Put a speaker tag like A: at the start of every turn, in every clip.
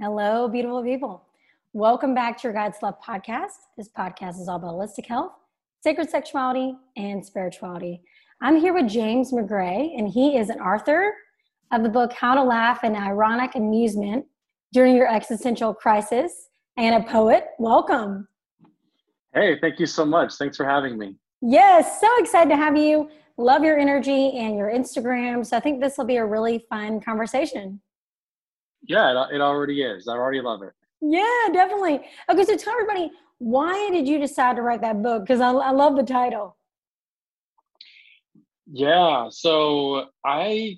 A: Hello, beautiful people. Welcome back to your Guides Love podcast. This podcast is all about holistic health, sacred sexuality, and spirituality. I'm here with James McCrae, and he is an author of the book How to Laugh in Ironic Amusement During Your Existential Crisis and a poet. Welcome.
B: Hey, thank you so much. Thanks for having me.
A: Yes, so excited to have you. Love your energy and your Instagram. So I think this will be a really fun conversation.
B: Yeah, it, it already is. I already love it.
A: Yeah, definitely. Okay, so tell everybody why did you decide to write that book? Because I, I love the title.
B: Yeah, so I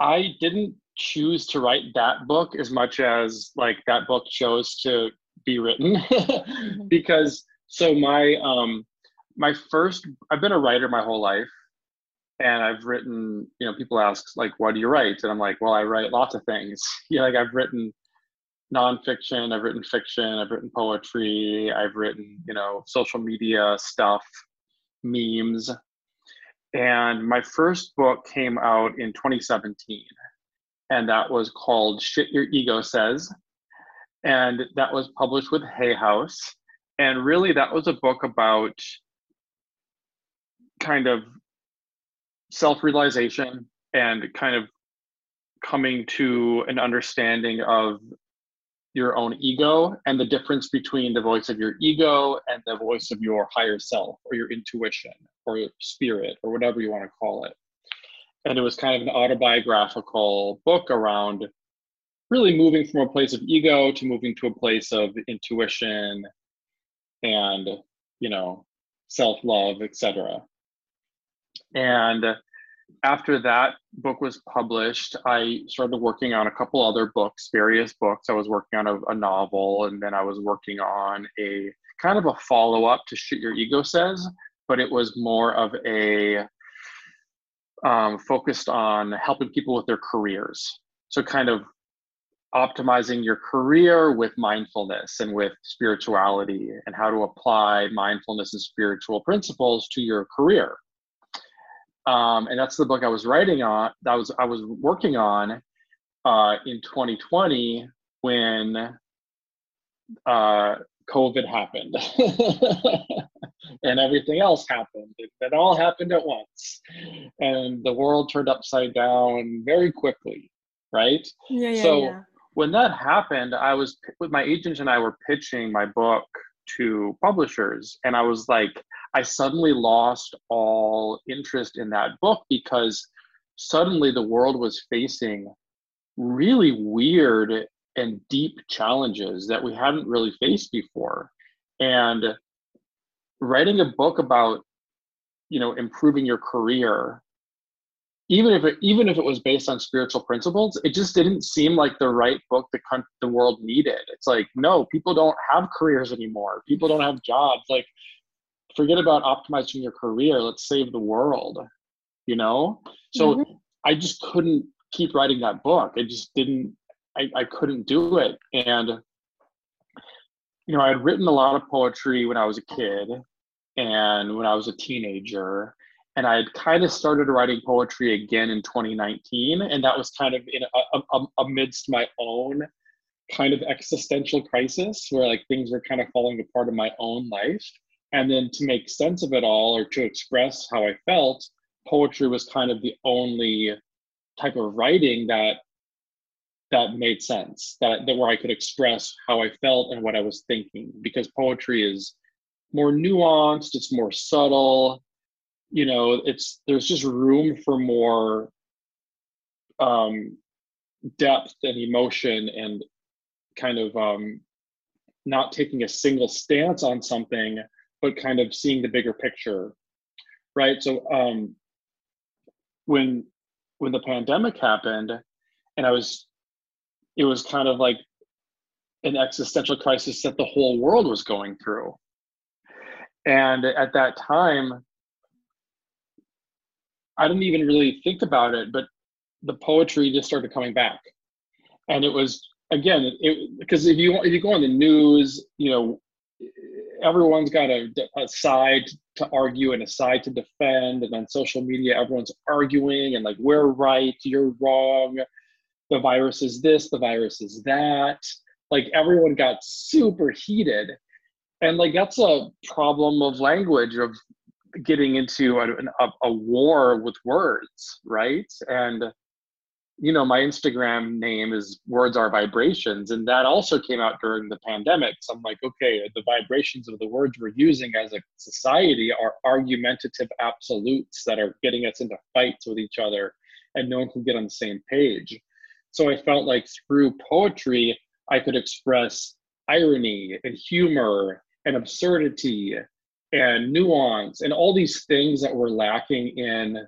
B: I didn't choose to write that book as much as like that book chose to be written mm-hmm. because so my um my first I've been a writer my whole life and I've written, you know, people ask like, "What do you write?" And I'm like, "Well, I write lots of things." Yeah, like I've written nonfiction, I've written fiction, I've written poetry, I've written, you know, social media stuff, memes, and my first book came out in 2017, and that was called "Shit Your Ego Says," and that was published with Hay House, and really that was a book about kind of self realization and kind of coming to an understanding of your own ego and the difference between the voice of your ego and the voice of your higher self or your intuition or your spirit or whatever you want to call it. And it was kind of an autobiographical book around really moving from a place of ego to moving to a place of intuition and, you know, self love, etc. And after that book was published, I started working on a couple other books, various books. I was working on a, a novel, and then I was working on a kind of a follow up to Shit Your Ego Says, but it was more of a um, focused on helping people with their careers. So, kind of optimizing your career with mindfulness and with spirituality, and how to apply mindfulness and spiritual principles to your career um, and that's the book I was writing on. That was I was working on uh, in 2020 when uh, COVID happened and everything else happened. It, it, all happened at once, and the world turned upside down very quickly. Right.
A: Yeah. yeah
B: so
A: yeah.
B: when that happened, I was with my agent and I were pitching my book to publishers, and I was like I suddenly lost all interest in that book because suddenly the world was facing really weird and deep challenges that we hadn't really faced before. And writing a book about, you know, improving your career, even if it even if it was based on spiritual principles, it just didn't seem like the right book the the world needed. It's like, no, people don't have careers anymore. People don't have jobs. Like forget about optimizing your career let's save the world you know? So mm-hmm. i just couldn't keep writing that book. I just didn't I, I couldn't do it. And you know i had written a lot of poetry when i was a kid and when i was a teenager and i had kind of started writing poetry again in 2019 and that was kind of in a, a, amidst my own kind of existential crisis where like things were kind of falling apart in my own life and then to make sense of it all or to express how I felt, poetry was kind of the only type of writing that that made sense that, that where I could express how I felt and what I was thinking because poetry is more nuanced, it's more subtle, you know, it's there's just room for more um, depth and emotion and kind of um, not taking a single stance on something but kind of seeing the bigger picture, right? So um, when when the pandemic happened, and I was, it was kind of like an existential crisis that the whole world was going through, and at that time, I didn't even really think about it, but the poetry just started coming back, and it was again it because if you if you go on the news, you know everyone's got a, a side to argue and a side to defend and on social media everyone's arguing and like we're right you're wrong the virus is this, the virus is that. Like everyone got super heated. And like that's a problem of language, of getting into a, a, a war with words, right? And you know, my Instagram name is Words Are Vibrations, and that also came out during the pandemic. So I'm like, okay, the vibrations of the words we're using as a society are argumentative absolutes that are getting us into fights with each other, and no one can get on the same page. So I felt like through poetry, I could express irony and humor and absurdity and nuance and all these things that were lacking in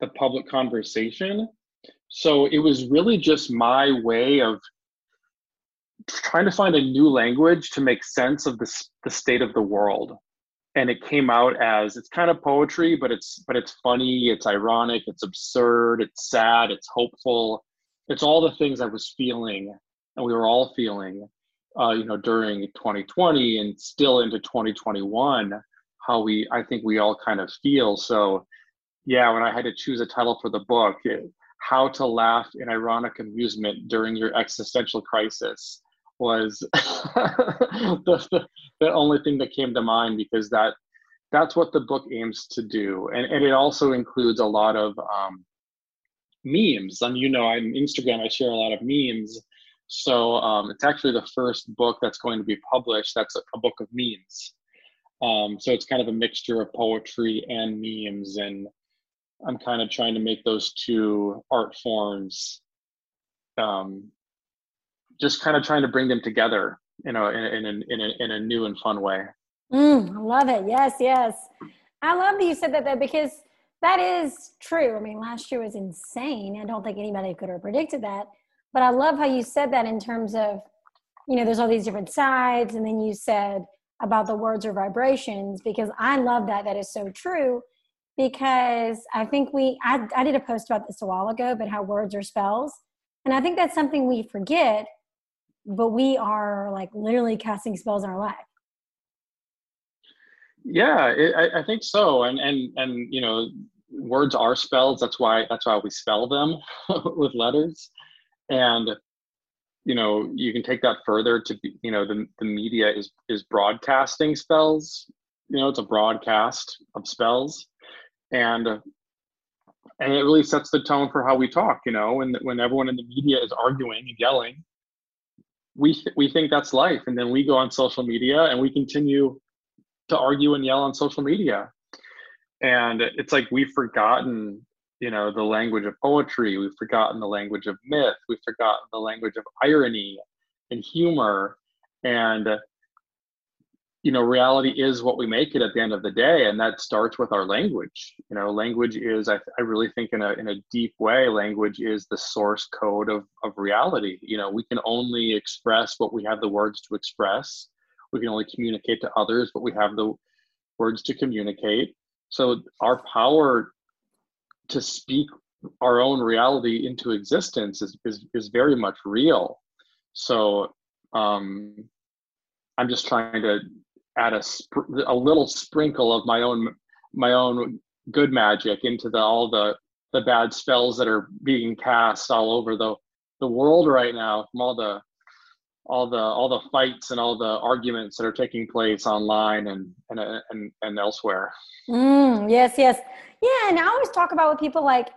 B: the public conversation so it was really just my way of trying to find a new language to make sense of the, the state of the world. And it came out as it's kind of poetry but it's but it's funny it's ironic it's absurd it's sad it's hopeful. It's all the things i was feeling and we were all feeling uh, you know during 2020 and still into 2021 how we i think we all kind of feel. So yeah when i had to choose a title for the book it, how to laugh in ironic amusement during your existential crisis was the, the, the, only thing that came to mind because that that's what the book aims to do. And, and it also includes a lot of um, memes. And you know on instagram i share a lot of memes. So um, it's actually the first book that's going to be published that's a, a book of memes. Um, so it's kind of a mixture of poetry and memes. And I'm kind of trying to make those two art forms, um, just kind of trying to bring them together, you know, in, in, in, in, a, in a new and fun way.
A: Mm, I love it. Yes, yes. I love that you said that, though, because that is true. I mean, last year was insane. I don't think anybody could have predicted that. But I love how you said that in terms of, you know, there's all these different sides. And then you said about the words or vibrations, because I love that. That is so true because I think we, I, I did a post about this a while ago, but how words are spells. And I think that's something we forget, but we are like literally casting spells in our life.
B: Yeah, it, I, I think so. And, and, and, you know, words are spells. That's why, that's why we spell them with letters. And, you know, you can take that further to be, you know, the, the media is, is broadcasting spells. You know, it's a broadcast of spells and uh, and it really sets the tone for how we talk you know when when everyone in the media is arguing and yelling. We th- we think that's life and then we go on social media and we continue to argue and yell on social media. And it's like we've forgotten you know the language of poetry we've forgotten the language of myth we've forgotten the language of irony and humor. And you know reality is what we make it at the end of the day and that starts with our language. You know language is i, I really think in a, in a deep way language is the source code of, of reality. You know we can only express what we have the words to express. We can only communicate to others but we have the words to communicate. So our power to speak our own reality into existence is, is, is very much real. So um, i'm just trying to add a sp- a little sprinkle of my own my own good magic into the all the the bad spells that are being cast all over the the world right now from all the all the all the fights and all the arguments that are taking place online and and and, and elsewhere.
A: Mm, yes, yes, yeah. And I always talk about with people like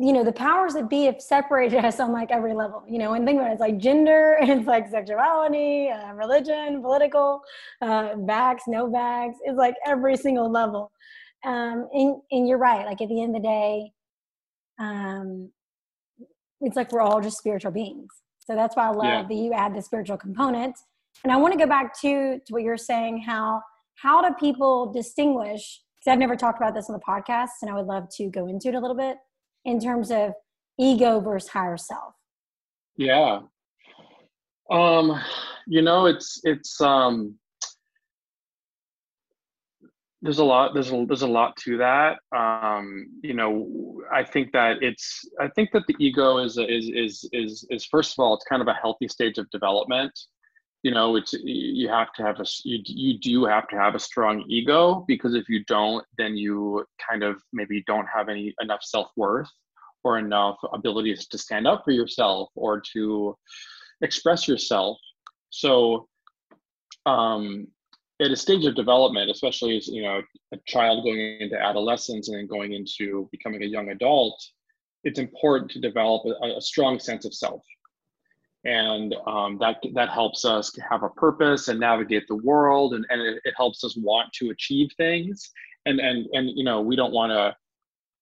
A: you know the powers that be have separated us on like every level you know and think about it it's like gender it's like sexuality uh, religion political uh, vax no vax it's like every single level. Um and, and you're right like at the end of the day um it's like we're all just spiritual beings. So that's why i love yeah. that you add the spiritual component. And i want to go back to to what you're saying how how do people distinguish because i've never talked about this on the podcast and i would love to go into it a little bit in terms of ego versus higher self?
B: Yeah. Um, you know, it's it's um there's a lot there's a there's a lot to that um you know i think that it's i think that the ego is is is is is first of all it's kind of a healthy stage of development you know it's you have to have a you, you do have to have a strong ego because if you don't then you kind of maybe don't have any enough self-worth or enough abilities to stand up for yourself or to express yourself. So um, at a stage of development especially as you know a child going into adolescence and then going into becoming a young adult it's important to develop a, a strong sense of self and um, that that helps us have a purpose and navigate the world and, and it, it helps us want to achieve things. And and and you know we don't want to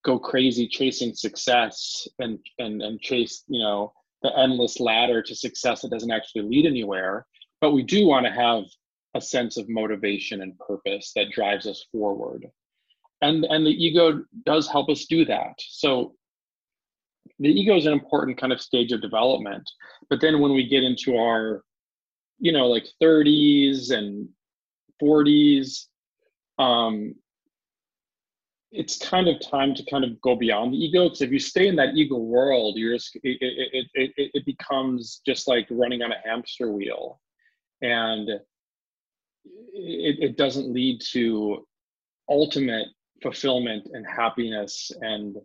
B: go crazy chasing success and and and chase you know the endless ladder to success that doesn't actually lead anywhere. But we do want to have a sense of motivation and purpose that drives us forward. And and the ego does help us do that. So the ego is an important kind of stage of development. But then when we get into our you know like 30s and 40s um it's kind of time to kind of go beyond the ego. Because if you stay in that ego world you're just, it, it, it, it becomes just like running on a hamster wheel. And it, it doesn't lead to ultimate fulfillment and happiness and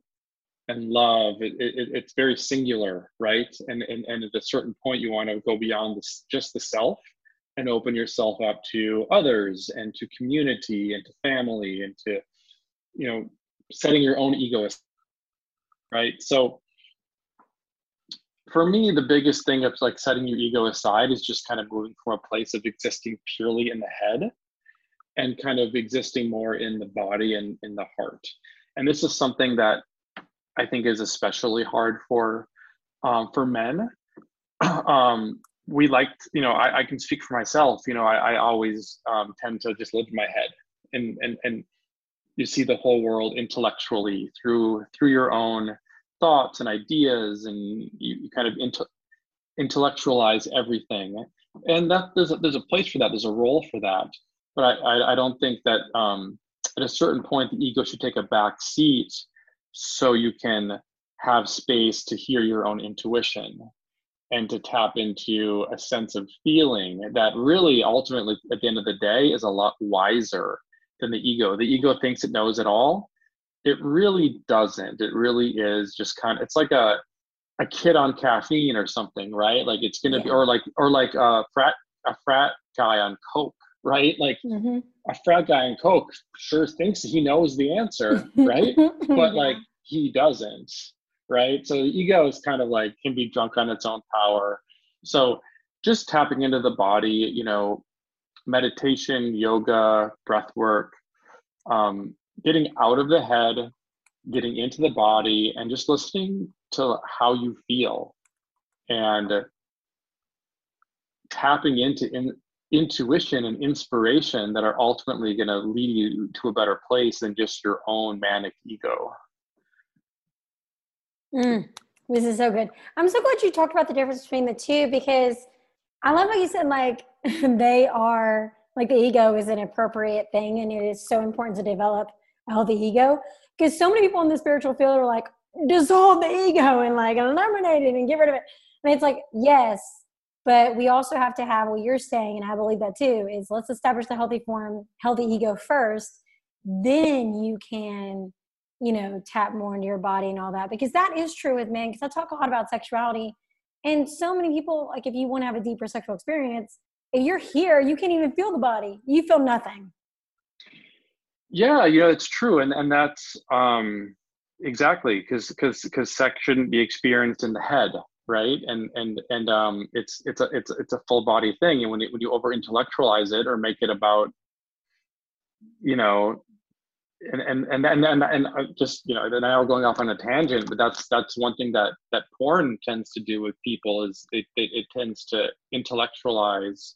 B: and love it, it, it's very singular right and, and and at a certain point you want to go beyond this, just the self and open yourself up to others and to community and to family and to you know setting your own ego aside. right so for me the biggest thing of like setting your ego aside is just kind of moving from a place of existing purely in the head and kind of existing more in the body and in the heart and this is something that i think is especially hard for um, for men. Um, we like you know I, I, can speak for myself you know i, I always um, tend to just live in my head and and and you see the whole world intellectually through through your own thoughts and ideas and you, you kind of into, intellectualize everything. And that there's a, there's a place for that there's a role for that. But i i, I don't think that um, at a certain point the ego should take a back seat so you can have space to hear your own intuition and to tap into a sense of feeling that really ultimately at the end of the day is a lot wiser than the ego. The ego thinks it knows it all. It really doesn't. It really is just kind of it's like a a kid on caffeine or something, right? Like it's gonna yeah. be or like or like a frat a frat guy on coke, right? Like mm-hmm. A frat guy in coke sure thinks he knows the answer, right? but like he doesn't, right? So the ego is kind of like can be drunk on its own power. So just tapping into the body, you know, meditation, yoga, breath work, um, getting out of the head, getting into the body, and just listening to how you feel and tapping into in, intuition and inspiration that are ultimately going to lead you to a better place than just your own manic ego.
A: Mm, this is so good. I'm so glad you talked about the difference between the two because I love how you said like they are like the ego is an appropriate thing and it is so important to develop a healthy ego because so many people in the spiritual field are like dissolve the ego and like eliminate it and get rid of it and it's like yes but we also have to have what you're saying and i believe that too is let's establish the healthy form healthy ego first then you can you know tap more into your body and all that because that is true with men because i talk a lot about sexuality and so many people like if you want to have a deeper sexual experience if you're here, you can't even feel the body. You feel nothing.
B: Yeah, know, it's true. And and that's um exactly because because because sex shouldn't be experienced in the head, right? And and and um it's it's a it's it's a full body thing. And when it, when you over intellectualize it or make it about you know and and and and, and, and just you know now going off on a tangent but that's that's one thing that that porn tends to do with people is it, it, it tends to intellectualize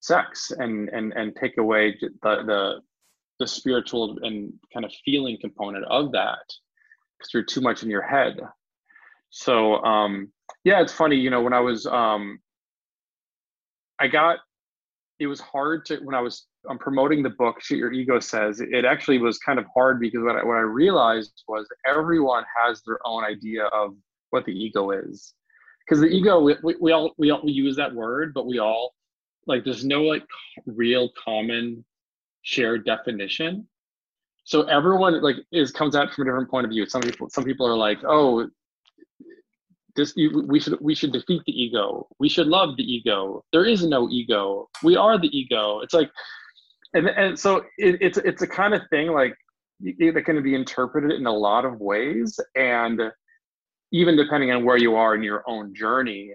B: sex and and and take away the the the spiritual and kind of feeling component of that because you're too much in your head so um yeah it's funny you know when i was um i got it was hard to when i was promoting the book shit your ego says it actually was kind of hard because what I, what I realized was everyone has their own idea of what the ego is. Because the ego we, we, we all we all we use that word but we all like there's no like real common shared definition. So everyone like is comes out from a different point of view. Some people some people are like oh we should we should defeat the ego. We should love the ego. There is no ego. We are the ego. It's like and and so it, it's it's a kind of thing like that can be interpreted in a lot of ways. And even depending on where you are in your own journey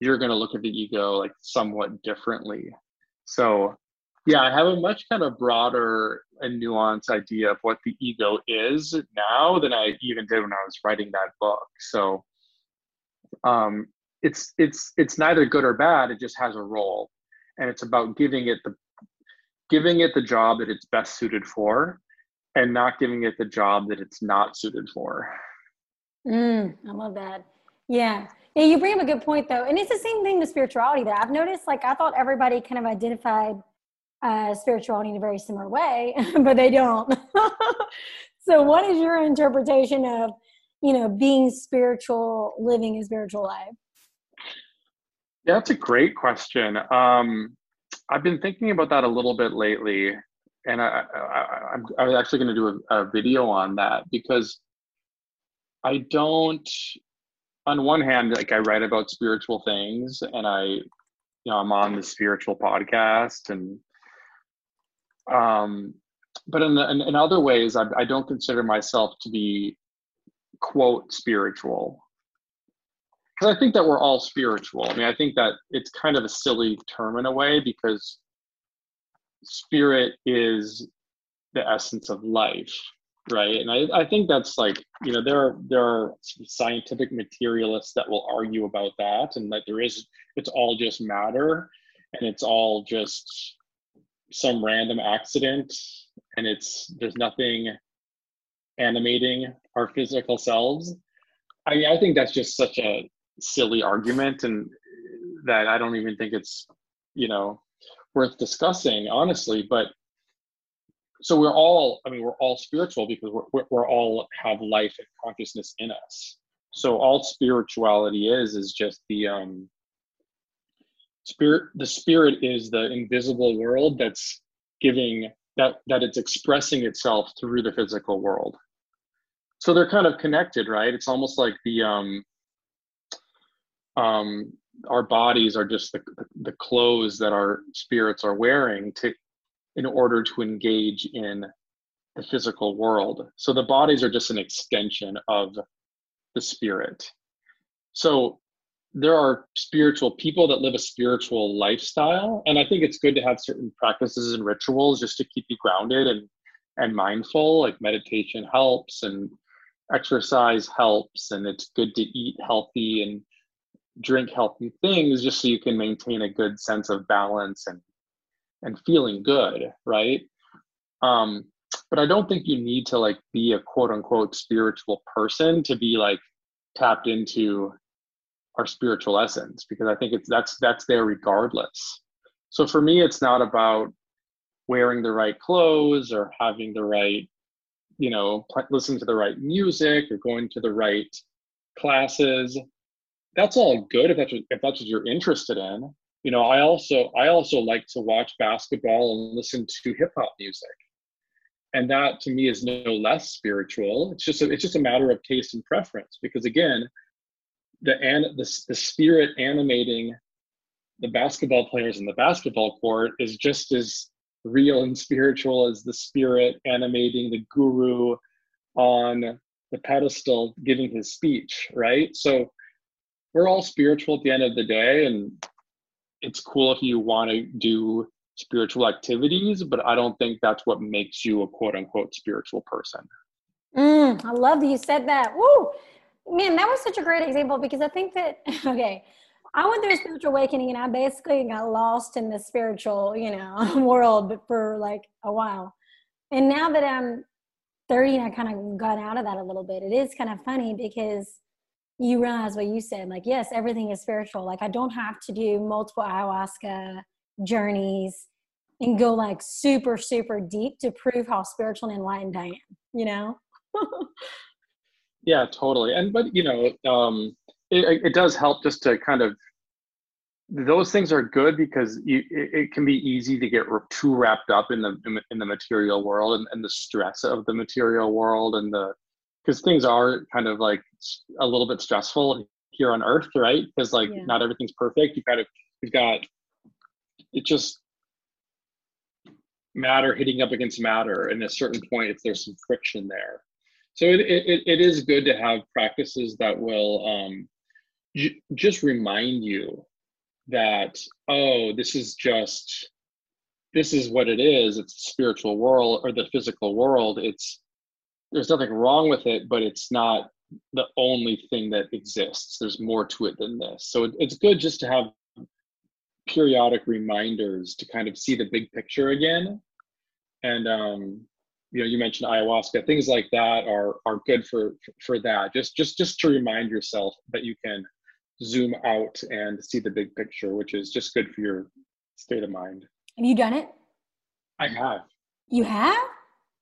B: you're going to look at the ego like somewhat differently. So yeah i have a much kind of broader and nuanced idea of what the ego is now than i even did when i was writing that book. So um it's it's it's neither good or bad it just has a role. And it's about giving it the giving it the job that it's best suited for and not giving it the job that it's not suited for.
A: Mm, i love that. Yeah. Yeah you bring up a good point though. And it's the same thing with spirituality that i've noticed like i thought everybody kind of identified uh, spirituality in a very similar way, but they don't. so, what is your interpretation of, you know, being spiritual, living a spiritual life?
B: Yeah, that's a great question. Um, I've been thinking about that a little bit lately, and I, I, I, was actually going to do a, a video on that because I don't. On one hand, like I write about spiritual things, and I, you know, I'm on the spiritual podcast, and um, but in, in, in other ways, I, I don't consider myself to be quote spiritual because I think that we're all spiritual. I mean, I think that it's kind of a silly term in a way because spirit is the essence of life, right? And I, I think that's like you know there are there are scientific materialists that will argue about that, and that there is it's all just matter, and it's all just some random accident and it's there's nothing animating our physical selves. I mean i think that's just such a silly argument and that i don't even think it's you know worth discussing honestly but so we're all i mean we're all spiritual because we're, we're all have life and consciousness in us. So all spirituality is is just the um spirit the spirit is the invisible world that's giving that that it's expressing itself through the physical world. So they're kind of connected right? It's almost like the um um our bodies are just the the clothes that our spirits are wearing to in order to engage in the physical world. So the bodies are just an extension of the spirit. So there are spiritual people that live a spiritual lifestyle and i think it's good to have certain practices and rituals just to keep you grounded and and mindful like meditation helps and exercise helps and it's good to eat healthy and drink healthy things just so you can maintain a good sense of balance and and feeling good right? Um but i don't think you need to like be a quote unquote spiritual person to be like tapped into our spiritual essence because I think it's that's that's there regardless. So for me, it's not about wearing the right clothes or having the right, you know, listening to the right music or going to the right classes. That's all good if that's what, if that's what you're interested in. You know, I also I also like to watch basketball and listen to hip hop music, and that to me is no less spiritual. It's just a, it's just a matter of taste and preference because again, the, the, the spirit animating the basketball players in the basketball court is just as real and spiritual as the spirit animating the guru on the pedestal giving his speech, right? So we're all spiritual at the end of the day, and it's cool if you want to do spiritual activities, but I don't think that's what makes you a quote unquote spiritual person.
A: Mm, I love that you said that. Woo! Man, that was such a great example because I think that okay, I went through a spiritual awakening and I basically got lost in the spiritual, you know, world for like a while. And now that I'm 30 and I kind of got out of that a little bit, it is kind of funny because you realize what you said. Like, yes, everything is spiritual. Like, I don't have to do multiple ayahuasca journeys and go like super, super deep to prove how spiritual and enlightened I am, you know?
B: Yeah, totally. And but you know, um, it, it does help just to kind of those things are good because you, it, it, can be easy to get too wrapped up in the in the material world and, and the stress of the material world and the because things are kind of like a little bit stressful here on earth right because like yeah. not everything's perfect you kind of you've got it just matter hitting up against matter and at a certain point if there's some friction there so it, it, it is good to have practices that will um, j- just remind you that oh this is just this is what it is. It's the spiritual world or the physical world. It's there's nothing wrong with it but it's not the only thing that exists. There's more to it than this. So it, it's good just to have periodic reminders to kind of see the big picture again. And um you know you mentioned ayahuasca things like that are are good for for that. Just just just to remind yourself that you can zoom out and see the big picture which is just good for your state of mind.
A: Have you done it?
B: I have.
A: You have?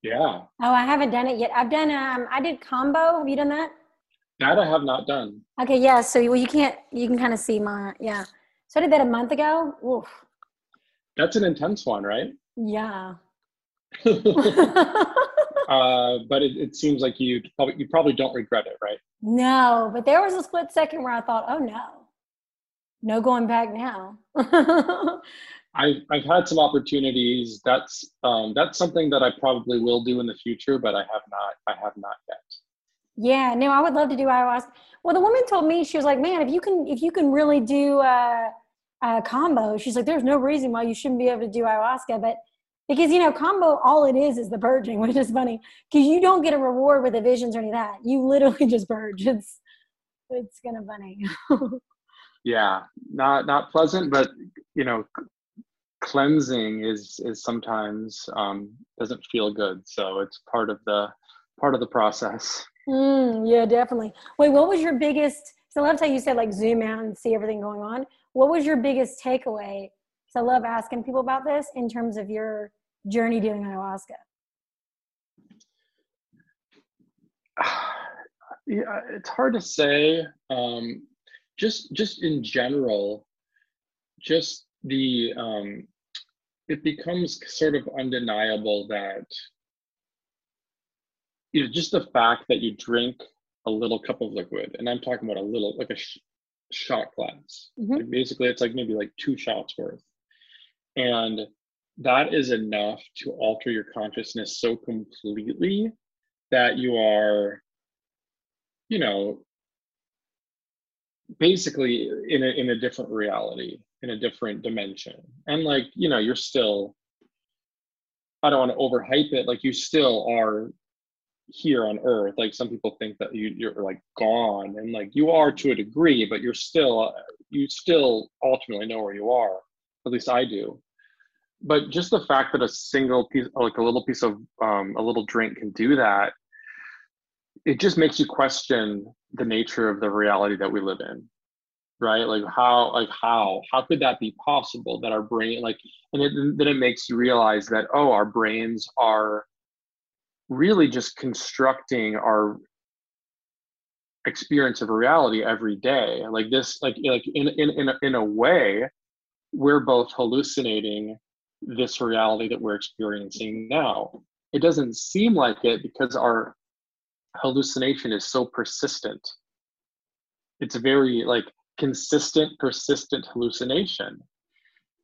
B: Yeah.
A: Oh i haven't done it yet. I've done um i did kambo. Have you done that?
B: That i have not done.
A: Okay yeah so well you can't you can kind of see my yeah. So I did that a month ago. Oof.
B: That's an intense one, right?
A: Yeah.
B: uh, but it, it, seems like you probably you probably don't regret it, right?
A: No, but there was a split second where I thought, "Oh no, no going back now."
B: I've I've had some opportunities. That's um, that's something that I probably will do in the future, but I have not. I have not yet.
A: Yeah, no, I would love to do ayahuasca. Well, the woman told me she was like, "Man, if you can, if you can really do." a, uh, kambo. She's like, there's no reason why you shouldn't be able to do ayahuasca, but because you know, kambo all it is is the purging, which is funny because you don't get a reward with the visions or any of that. You literally just purge. It's it's kind of funny.
B: yeah, not not pleasant, but you know, cleansing is is sometimes um, doesn't feel good. So it's part of the part of the process.
A: Mm, yeah, definitely. Wait, what was your biggest? So I love how you said like zoom out and see everything going on what was your biggest takeaway? Because I love asking people about this in terms of your journey doing ayahuasca.
B: Yeah, it's hard to say. Um, just just in general, just the um, it becomes sort of undeniable that you know just the fact that you drink a little cup of liquid, and I'm talking about a little like a shot glass. Mm-hmm. Like basically, it's like maybe like two shots worth. And that is enough to alter your consciousness so completely that you are, you know, basically in a, in a different reality, in a different dimension. And like, you know, you're still, I don't want to overhype it, like you still are here on earth like some people think that you, you're like gone and like you are to a degree but you're still you still ultimately know where you are at least i do. But just the fact that a single piece like a little piece of um, a little drink can do that it just makes you question the nature of the reality that we live in right? Like how like how? How could that be possible that our brain like and it, then it makes you realize that oh our brains are really just constructing our experience of reality every day. Like this like like in in in a, in a way we're both hallucinating this reality that we're experiencing now. It doesn't seem like it because our hallucination is so persistent. It's very like consistent persistent hallucination.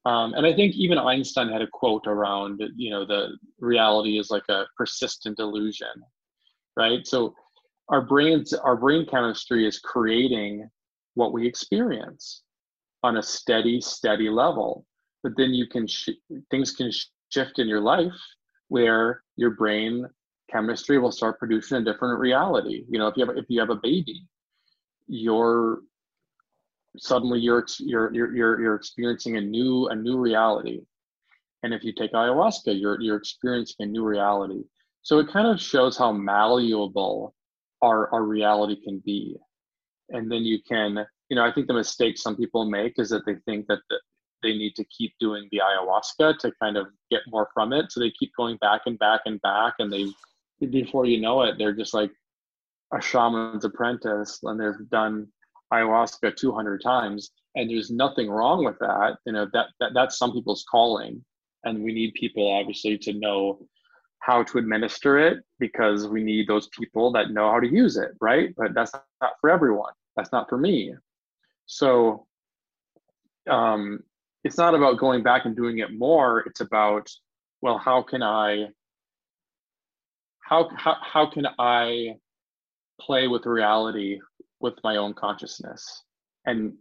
B: Um, and I think even Einstein had a quote around, you know, the reality is like a persistent illusion, right? So our brains, our brain chemistry is creating what we experience on a steady, steady level. But then you can sh- things can sh- shift in your life where your brain chemistry will start producing a different reality. You know, if you have if you have a baby, your suddenly you're you're you're you're experiencing a new a new reality and if you take ayahuasca you're you're experiencing a new reality so it kind of shows how malleable our our reality can be and then you can you know i think the mistake some people make is that they think that the, they need to keep doing the ayahuasca to kind of get more from it. So they keep going back and back and back and they before you know it they're just like a shaman's apprentice and they've done ayahuasca 200 times and there's nothing wrong with that. You know that, that that's some people's calling and we need people obviously to know how to administer it because we need those people that know how to use it right? But that's not for everyone. That's not for me so um, it's not about going back and doing it more. It's about well how can i how how, how can i play with reality with my own consciousness? And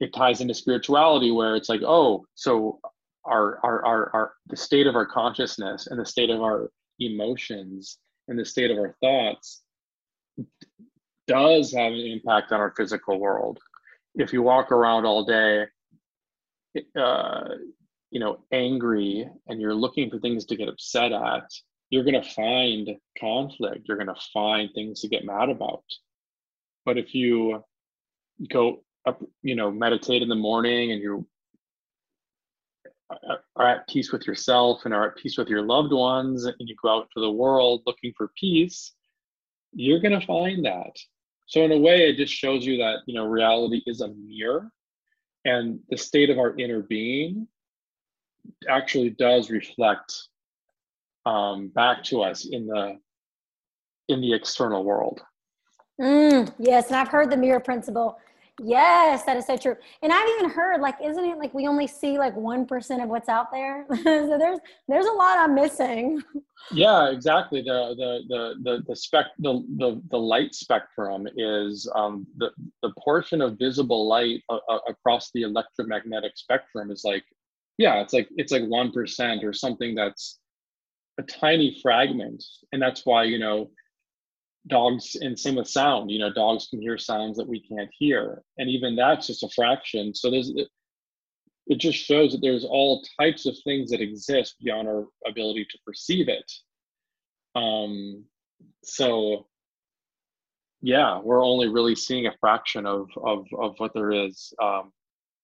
B: it ties into spirituality where it's like oh so our, our our our the state of our consciousness and the state of our emotions and the state of our thoughts does have an impact on our physical world if you walk around all day uh, you know angry and you're looking for things to get upset at you're going to find conflict. You're going to find things to get mad about. But if you go up you know meditate in the morning and you are at peace with yourself and are at peace with your loved ones and you go out to the world looking for peace you're going to find that so in a way it just shows you that you know reality is a mirror and the state of our inner being actually does reflect um, back to us in the in the external world.
A: Mm, yes and i've heard the mirror principle Yes, that is so true. And I've even heard like, isn't it like we only see like one percent of what's out there? so there's there's a lot I'm missing.
B: Yeah, exactly. The the the the the spec the the, the light spectrum is um, the the portion of visible light uh, uh, across the electromagnetic spectrum is like, yeah, it's like it's like one percent or something that's a tiny fragment, and that's why you know dogs and same with sound you know dogs can hear sounds that we can't hear. And even that's just a fraction. So there's it just shows that there's all types of things that exist beyond our ability to perceive it. Um so yeah we're only really seeing a fraction of of of what there is um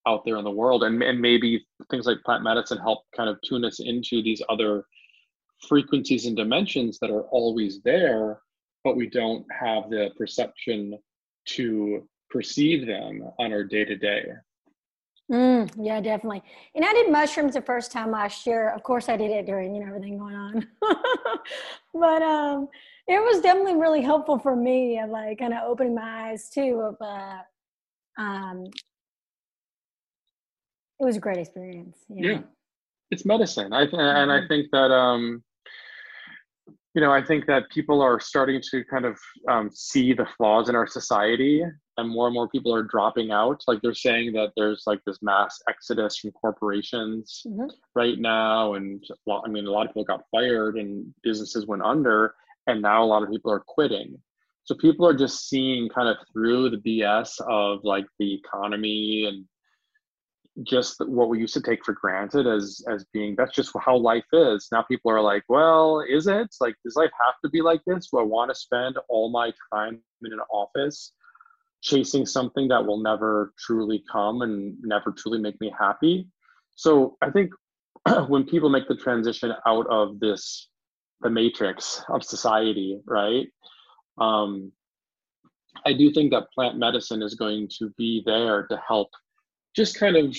B: out there in the world. And, and maybe things like plant medicine help kind of tune us into these other frequencies and dimensions that are always there but we don't have the perception to perceive them on our day to day.
A: yeah, definitely. And I did mushrooms the first time last year. Of course, I did it during you know everything going on, but um, it was definitely really helpful for me of like kind of opening my eyes too. Of uh, um, it was a great experience.
B: Yeah, it's medicine. I th- and I mm-hmm. think that um, you know, I think that people are starting to kind of um, see the flaws in our society, and more and more people are dropping out. Like they're saying that there's like this mass exodus from corporations mm-hmm. right now, and I mean, a lot of people got fired and businesses went under, and now a lot of people are quitting. So people are just seeing kind of through the BS of like the economy and just what we used to take for granted as as being that's just how life is. Now people are like well is it? Like does life have to be like this? Do i want to spend all my time in an office chasing something that will never truly come and never truly make me happy? So i think when people make the transition out of this the matrix of society right um, i do think that plant medicine is going to be there to help just kind of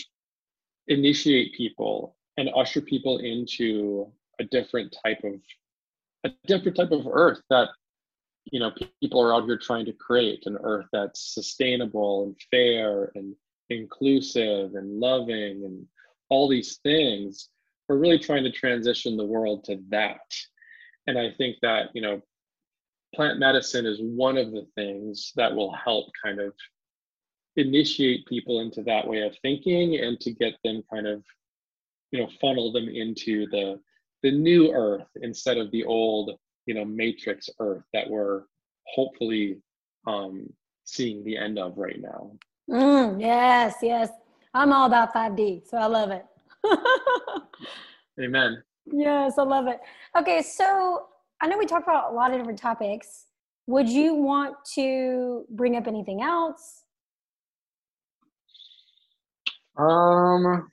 B: initiate people and usher people into a different type of a different type of earth that you know people are out here trying to create an earth that's sustainable and fair and inclusive and loving and all these things. We're really trying to transition the world to that. And i think that you know plant medicine is one of the things that will help kind of initiate people into that way of thinking and to get them kind of you know funnel them into the the new earth instead of the old you know matrix earth that we're hopefully um seeing the end of right now.
A: Mm, yes yes. I'm all about 5d so i love it.
B: Amen.
A: Yes i love it. Okay so i know we talked about a lot of different topics. Would you want to bring up anything else
B: um,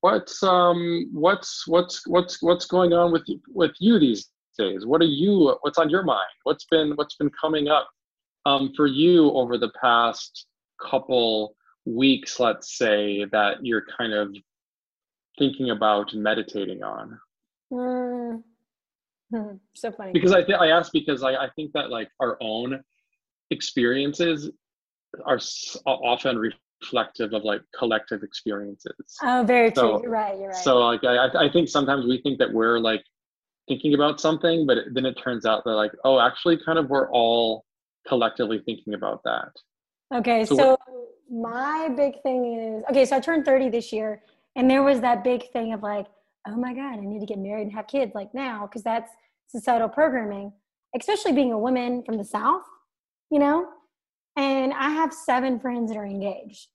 B: what's um what's what's what's what's going on with with you these days? What are you? What's on your mind? What's been what's been coming up um, for you over the past couple weeks, let's say, that you're kind of thinking about meditating on?
A: Mm. so funny.
B: Because I, th- I ask because I, I think that like our own experiences are often reflective of like collective experiences.
A: Oh, very so, true. You're right. You're right.
B: So like I, I think sometimes we think that we're like thinking about something, but then it turns out that like, oh, actually, kind of we're all collectively thinking about that.
A: Okay, so, so my big thing is okay. So I turned 30 this year, and there was that big thing of like, oh my god, I need to get married and have kids like now because that's societal programming. Especially being a woman from the South, you know. And I have seven friends that are engaged.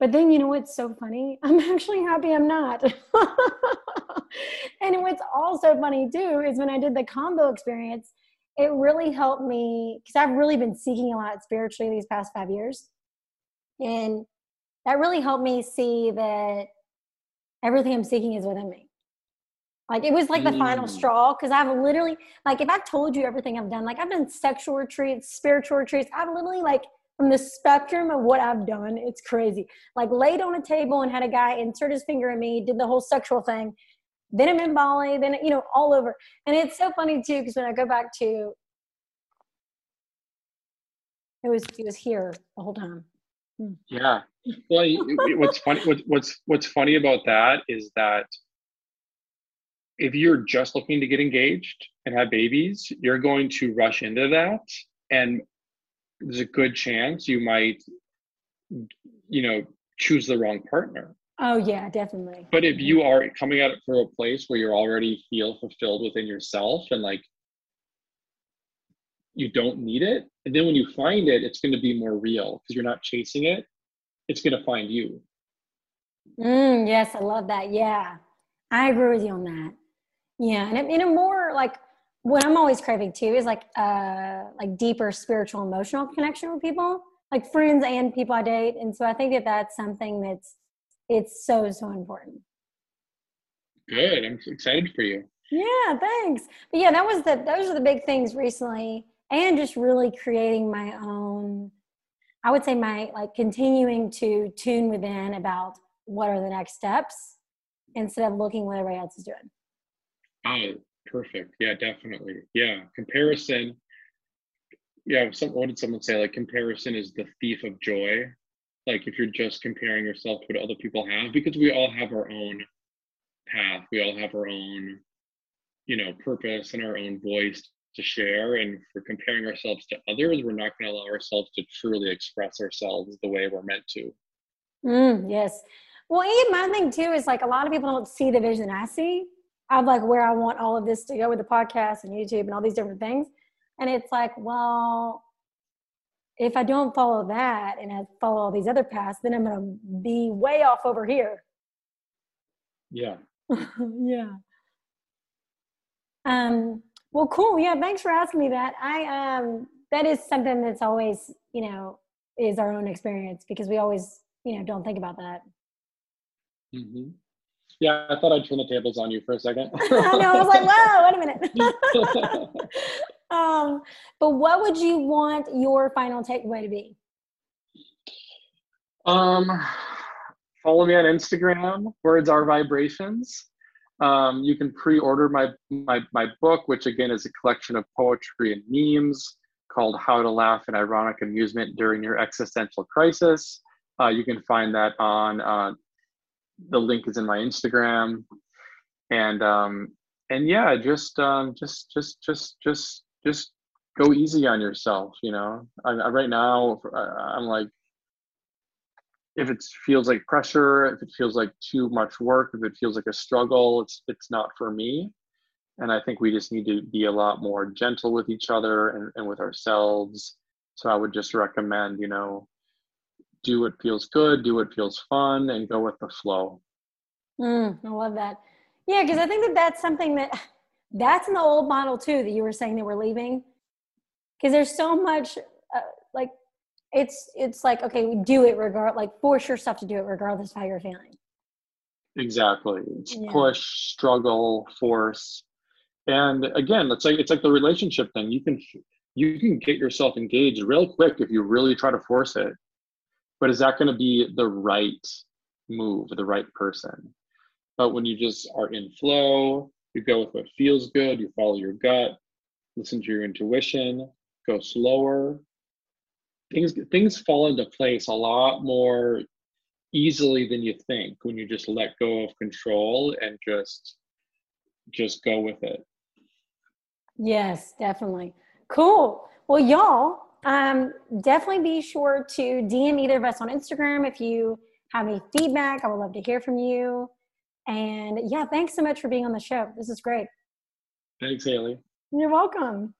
A: But then you know what's so funny? I'm actually happy I'm not. and what's also funny too is when I did the kambo experience, it really helped me because I've really been seeking a lot spiritually these past five years. And that really helped me see that everything I'm seeking is within me. Like it was like the mm. final straw because I've literally, like, if I've told you everything I've done, like, I've done sexual retreats, spiritual retreats, I've literally, like, from the spectrum of what I've done, it's crazy. Like, laid on a table and had a guy insert his finger in me, did the whole sexual thing, then I'm in Bali, then you know all over. And it's so funny too because when I go back to, it was it was here the whole time.
B: Hmm. Yeah. Well, what's funny what's what's funny about that is that if you're just looking to get engaged and have babies, you're going to rush into that, and there's a good chance you might, you know, choose the wrong partner.
A: Oh yeah, definitely.
B: But if you are coming at it from a place where you already feel fulfilled within yourself and like you don't need it, and then when you find it, it's going to be more real because you're not chasing it. It's going to find you.
A: Mm, yes, I love that. Yeah, I agree with you on that. Yeah, and in a more like what I'm always craving too is like uh like deeper spiritual emotional connection with people, like friends and people I date, and so I think that that's something that's it's so so important.
B: Good i'm excited for you.
A: Yeah thanks. But yeah that was the those are the big things recently and just really creating my own i would say my like continuing to tune within about what are the next steps instead of looking what everybody else is doing
B: oh perfect. Yeah definitely. Yeah comparison. Yeah some, what did someone say? Like comparison is the thief of joy. Like if you're just comparing yourself to what other people have because we all have our own path. We all have our own you know purpose and our own voice to share. And for comparing ourselves to others we're not going to allow ourselves to truly express ourselves the way we're meant to.
A: Mm, yes. Well even my thing too is like a lot of people don't see the vision i see of like where i want all of this to go with the podcast and youtube and all these different things and it's like well if I don't follow that and I follow all these other paths, then I'm going to be way off over here.
B: Yeah.
A: yeah. Um, well, cool. Yeah. Thanks for asking me that. I, um, that is something that's always, you know, is our own experience because we always, you know, don't think about that.
B: Mm-hmm. Yeah, I thought I'd turn the tables on you for a second.
A: I know. I was like, whoa, wait a minute. um, but what would you want your final takeaway to be?
B: Um, follow me on Instagram. Words are vibrations. Um, you can pre-order my, my my book, which again is a collection of poetry and memes called "How to Laugh in Ironic Amusement During Your Existential Crisis." Uh, you can find that on uh, the link is in my Instagram, and um, and yeah, just um, just just just just just go easy on yourself. You know, I, I, right now I'm like, if it feels like pressure, if it feels like too much work, if it feels like a struggle, it's it's not for me. And I think we just need to be a lot more gentle with each other and, and with ourselves. So I would just recommend, you know, do what feels good, do what feels fun, and go with the flow.
A: Mm, I love that. Yeah, because I think that that's something that that's in the old model too that you were saying that we're leaving because there's so much uh, like it's it's like okay we do it regard like force yourself to do it regardless of how you're feeling
B: exactly it's yeah. push struggle force and again it's like it's like the relationship thing you can you can get yourself engaged real quick if you really try to force it. But is that going to be the right move, the right person? But when you just are in flow, you go with what feels good, you follow your gut, listen to your intuition, go slower. Things things fall into place a lot more easily than you think when you just let go of control and just just go with it.
A: Yes, definitely. Cool. Well, y'all, um, definitely be sure to DM either of us on Instagram if you have any feedback. I would love to hear from you. And yeah, thanks so much for being on the show. This is great.
B: Thanks, Haley.
A: You're welcome.